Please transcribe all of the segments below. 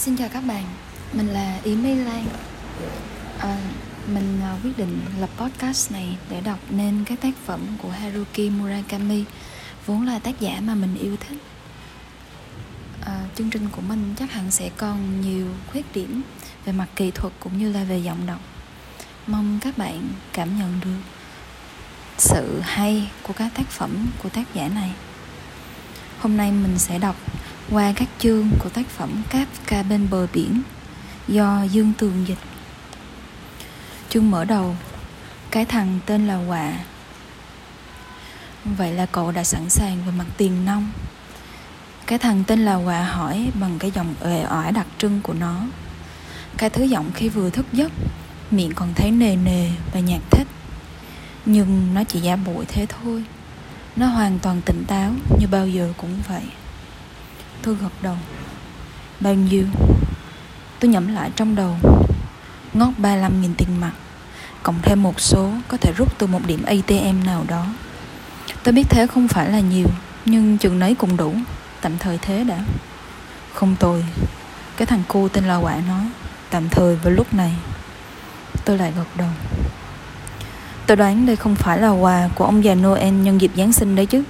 Xin chào các bạn, mình là Yến Lan. À, Mình à, quyết định lập podcast này để đọc nên cái tác phẩm của Haruki Murakami Vốn là tác giả mà mình yêu thích. À, Chương trình của mình chắc hẳn sẽ còn nhiều khuyết điểm về mặt kỹ thuật cũng như là về giọng đọc. Mong các bạn cảm nhận được sự hay của các tác phẩm của tác giả này. Hôm nay mình sẽ đọc qua các chương của tác phẩm Kafka bên bờ biển do Dương Tường dịch. Chương mở đầu, Cái thằng tên là Quạ. Vậy là cậu đã sẵn sàng về mặt tiền nông Cái thằng tên là Quạ hỏi bằng cái giọng uể oải đặc trưng của nó. Cái thứ giọng khi vừa thức giấc, Miệng còn thấy nề nề và nhạt thích Nhưng nó chỉ giả bụi thế thôi. Nó hoàn toàn tỉnh táo như bao giờ cũng vậy. Tôi gật đầu. Bao nhiêu? Tôi nhẩm lại trong đầu. Ngót 35.000 tiền mặt Cộng thêm một số có thể rút từ một điểm ATM nào đó. Tôi biết thế không phải là nhiều Nhưng chừng nấy cũng đủ. Tạm thời thế đã. Không tồi. Cái thằng cu tên là Quả nói Tạm thời vào lúc này. Tôi lại gật đầu. Tôi đoán đây không phải là quà của ông già Noel nhân dịp Giáng sinh đấy chứ.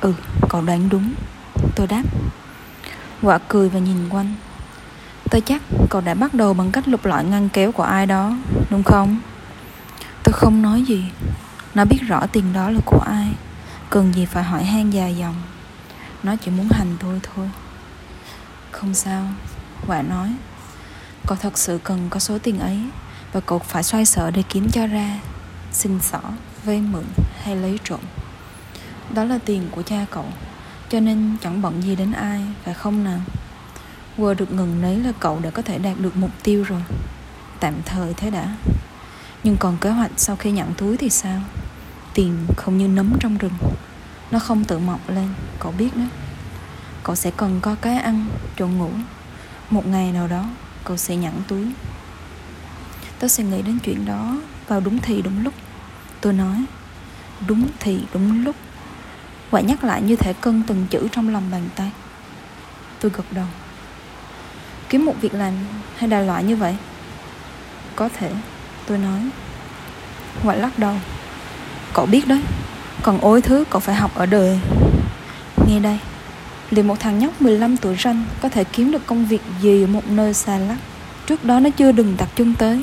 Ừ, cậu đoán đúng. Tôi đáp. Quả cười và nhìn quanh. Tôi chắc cậu đã bắt đầu bằng cách lục lọi ngăn kéo của ai đó Đúng không? Tôi không nói gì. Nó biết rõ tiền đó là của ai. Cần gì phải hỏi han dài dòng. Nó chỉ muốn hành tôi thôi. Không sao. Quả nói Cậu thật sự cần có số tiền ấy Và cậu phải xoay sở để kiếm cho ra. Xin xỏ, vay mượn hay lấy trộm. Đó là tiền của cha cậu cho nên chẳng bận gì đến ai phải không nào. Vừa được ngừng nấy là cậu đã có thể đạt được mục tiêu rồi. Tạm thời thế đã. Nhưng còn kế hoạch sau khi nhận túi thì sao? Tiền không như nấm trong rừng. Nó không tự mọc lên Cậu biết đó Cậu sẽ cần có cái ăn, chỗ ngủ. Một ngày nào đó Cậu sẽ nhận túi. Tớ sẽ nghĩ đến chuyện đó Vào đúng thì đúng lúc. Tôi nói Đúng thì đúng lúc. Quả nhắc lại như thể cân từng chữ trong lòng bàn tay. Tôi gật đầu. Kiếm một việc làm hay đại loại như vậy? Có thể, Tôi nói. Ngoại lắc đầu. Cậu biết đấy. Còn ôi thứ cậu phải học ở đời. Nghe đây, Liệu một thằng nhóc 15 tuổi ranh Có thể kiếm được công việc gì ở một nơi xa lắc? Trước đó nó chưa đừng đặt chân tới.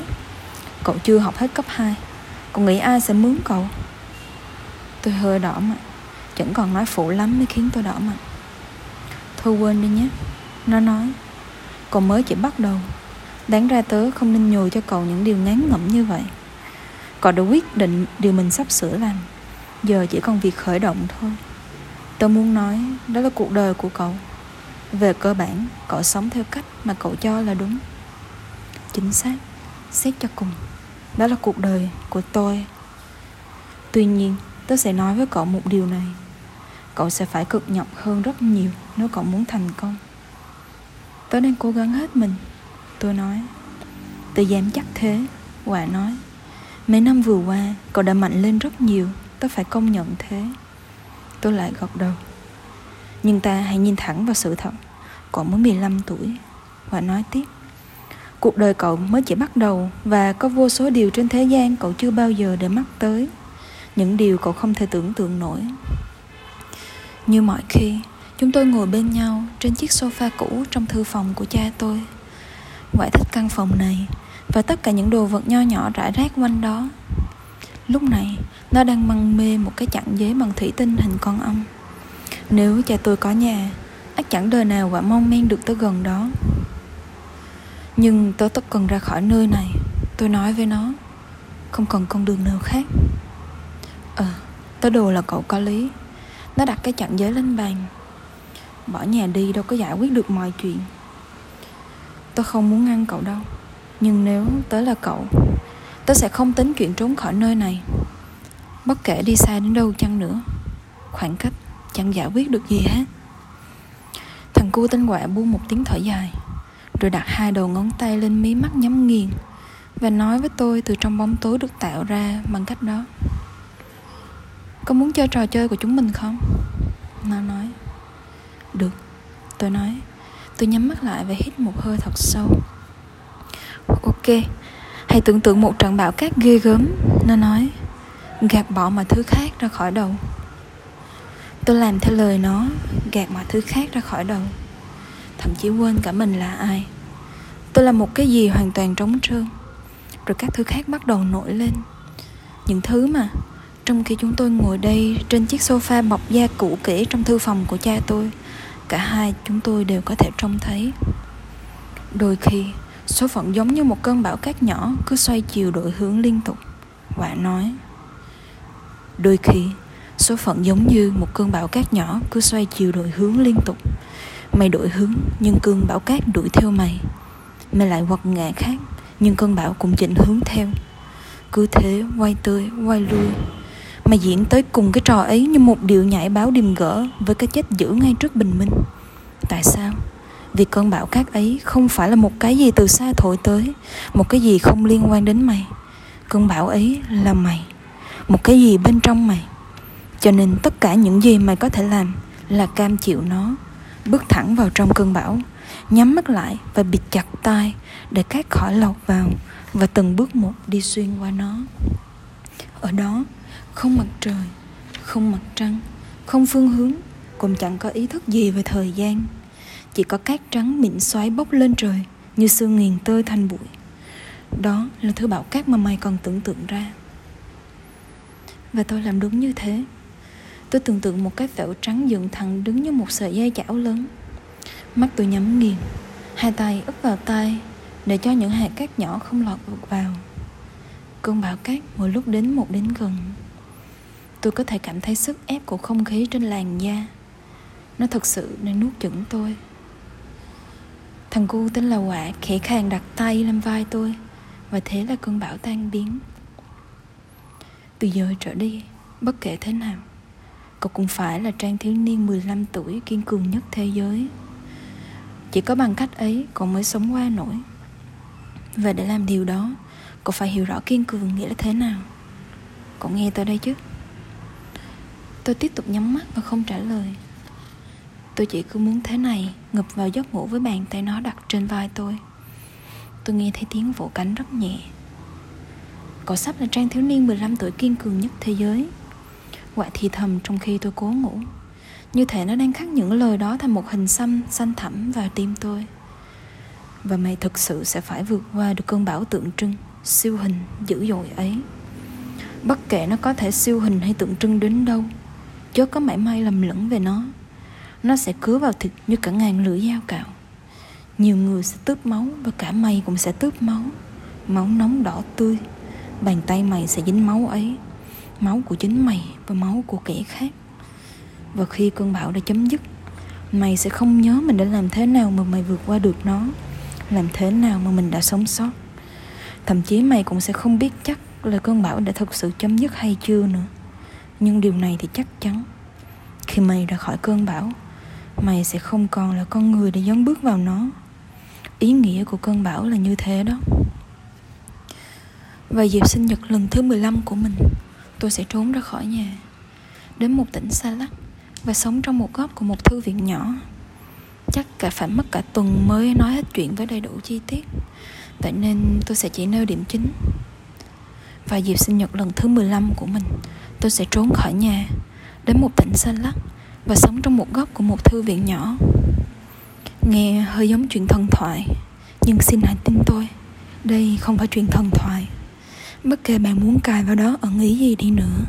Cậu chưa học hết cấp 2 Cậu nghĩ ai sẽ mướn cậu? Tôi hơi đỏ mặt. Chẳng còn nói phụ lắm mới khiến tôi đỏ mặt. Thôi quên đi nhé. Nó nói, Cậu mới chỉ bắt đầu. Đáng ra tớ không nên nhồi cho cậu những điều ngán ngẩm như vậy. Cậu đã quyết định điều mình sắp sửa làm. Giờ chỉ còn việc khởi động thôi. Tớ muốn nói, Đó là cuộc đời của cậu. Về cơ bản, Cậu sống theo cách mà cậu cho là đúng. Chính xác. Xét cho cùng, Đó là cuộc đời của tôi. Tuy nhiên, Tớ sẽ nói với cậu một điều này cậu sẽ phải cực nhọc hơn rất nhiều nếu cậu muốn thành công. Tớ đang cố gắng hết mình. Tôi nói. Tớ dám chắc thế quả nói. Mấy năm vừa qua, cậu đã mạnh lên rất nhiều. Tớ phải công nhận thế. Tôi lại gật đầu. Nhưng ta hãy nhìn thẳng vào sự thật. Cậu mới 15 tuổi. Quả nói tiếp. Cuộc đời cậu mới chỉ bắt đầu Và có vô số điều trên thế gian cậu chưa bao giờ để mắt tới. Những điều cậu không thể tưởng tượng nổi như mọi khi, chúng tôi ngồi bên nhau trên chiếc sofa cũ trong thư phòng của cha tôi. Ngoại thích căn phòng này và tất cả những đồ vật nho nhỏ rải rác quanh đó. Lúc này, nó đang măng mê một cái chặn giấy bằng thủy tinh hình con ong. Nếu cha tôi có nhà, ắt chẳng đời nào quả mong men được tới gần đó. Nhưng tôi tất cần ra khỏi nơi này, tôi nói với nó. Không còn con đường nào khác. Ờ, tớ đồ là cậu có lý. Nó đặt cái chặn giới lên bàn. Bỏ nhà đi, đâu có giải quyết được mọi chuyện. Tôi không muốn ngăn cậu đâu. Nhưng nếu tớ là cậu Tớ sẽ không tính chuyện trốn khỏi nơi này. Bất kể đi xa đến đâu chăng nữa, Khoảng cách chẳng giải quyết được gì hết. Thằng cu tên quạ buông một tiếng thở dài, Rồi đặt hai đầu ngón tay lên mí mắt nhắm nghiền Và nói với tôi từ trong bóng tối được tạo ra bằng cách đó có muốn chơi trò chơi của chúng mình không? Nó nói. Được, tôi nói. Tôi nhắm mắt lại và hít một hơi thật sâu. Ok, Hãy tưởng tượng một trận bão cát ghê gớm. Nó nói, Gạt bỏ mọi thứ khác ra khỏi đầu. Tôi làm theo lời nó, Gạt mọi thứ khác ra khỏi đầu. Thậm chí quên cả mình là ai. Tôi là một cái gì hoàn toàn trống trơn. Rồi các thứ khác bắt đầu nổi lên. Những thứ mà trong khi chúng tôi ngồi đây Trên chiếc sofa bọc da cũ kỹ Trong thư phòng của cha tôi, Cả hai chúng tôi đều có thể trông thấy. Đôi khi, Số phận giống như một cơn bão cát nhỏ Cứ xoay chiều đổi hướng liên tục Quả nói. Đôi khi, Số phận giống như một cơn bão cát nhỏ Cứ xoay chiều đổi hướng liên tục. Mày đổi hướng, Nhưng cơn bão cát đuổi theo mày. Mày lại quật ngã khác, Nhưng cơn bão cũng chỉnh hướng theo. Cứ thế, quay tới, quay lui mà diễn tới cùng cái trò ấy Như một điệu nhảy báo điềm gỡ Với cái chết dữ ngay trước bình minh. Tại sao? Vì cơn bão cát ấy không phải là một cái gì từ xa thổi tới, Một cái gì không liên quan đến mày. Cơn bão ấy là mày, Một cái gì bên trong mày. Cho nên tất cả những gì mày có thể làm Là cam chịu nó, Bước thẳng vào trong cơn bão, Nhắm mắt lại và bịt chặt tai Để cát khỏi lọt vào Và từng bước một đi xuyên qua nó. Ở đó không mặt trời, Không mặt trăng, Không phương hướng, Cũng chẳng có ý thức gì về thời gian. Chỉ có cát trắng mịn xoáy bốc lên trời, như sương nghiền tơi thành bụi. Đó là thứ bão cát mà mày còn tưởng tượng ra. Và tôi làm đúng như thế. Tôi tưởng tượng một cái vẹo trắng dựng thẳng đứng như một sợi dây chảo lớn. Mắt tôi nhắm nghiền, hai tay úp vào tay để cho những hạt cát nhỏ không lọt vào. Cơn bão cát mỗi lúc đến một đến gần tôi có thể cảm thấy sức ép của không khí trên làn da. Nó thực sự đang nuốt chửng tôi. Thằng cu tên là Quả khẽ khàng đặt tay lên vai tôi, Và thế là cơn bão tan biến. Từ giờ trở đi, Bất kể thế nào, Cậu cũng phải là trang thiếu niên 15 tuổi kiên cường nhất thế giới. Chỉ có bằng cách ấy, cậu mới sống qua nổi. Và để làm điều đó, Cậu phải hiểu rõ kiên cường nghĩa là thế nào. Cậu nghe tôi đây chứ? Tôi tiếp tục nhắm mắt và không trả lời. Tôi chỉ cứ muốn thế này, Ngập vào giấc ngủ với bàn tay nó đặt trên vai tôi. Tôi nghe thấy tiếng vỗ cánh rất nhẹ. Cậu sắp là trang thiếu niên 15 tuổi kiên cường nhất thế giới. Quả thì thầm trong khi tôi cố ngủ. Như thể nó đang khắc những lời đó thành một hình xăm, xanh thẳm vào tim tôi. Và mày thực sự sẽ phải vượt qua được cơn bão tượng trưng, Siêu hình dữ dội ấy. Bất kể nó có thể siêu hình hay tượng trưng đến đâu Chớ có mảy may lầm lẫn về nó. Nó sẽ cứa vào thịt như cả ngàn lưỡi dao cạo. Nhiều người sẽ tước máu Và cả mày cũng sẽ tước máu. Máu nóng đỏ tươi. Bàn tay mày sẽ dính máu ấy. Máu của chính mày và máu của kẻ khác. Và khi cơn bão đã chấm dứt, Mày sẽ không nhớ mình đã làm thế nào mà mày vượt qua được nó. Làm thế nào mà mình đã sống sót. Thậm chí mày cũng sẽ không biết chắc là cơn bão đã thực sự chấm dứt hay chưa nữa. Nhưng điều này thì chắc chắn. Khi mày ra khỏi cơn bão, mày sẽ không còn là con người để dấn bước vào nó. Ý nghĩa của cơn bão là như thế đó. Và dịp sinh nhật lần thứ 15 của mình, tôi sẽ trốn ra khỏi nhà, đến một tỉnh xa lắc và sống trong một góc của một thư viện nhỏ. Chắc cả phải mất cả tuần mới nói hết chuyện với đầy đủ chi tiết. Vậy nên tôi sẽ chỉ nêu điểm chính và dịp sinh nhật lần thứ 15 của mình, tôi sẽ trốn khỏi nhà đến một tỉnh xa lắc và sống trong một góc của một thư viện nhỏ. Nghe hơi giống chuyện thần thoại, nhưng xin hãy tin tôi, đây không phải chuyện thần thoại. Bất kể bạn muốn cài vào đó ẩn ý gì đi nữa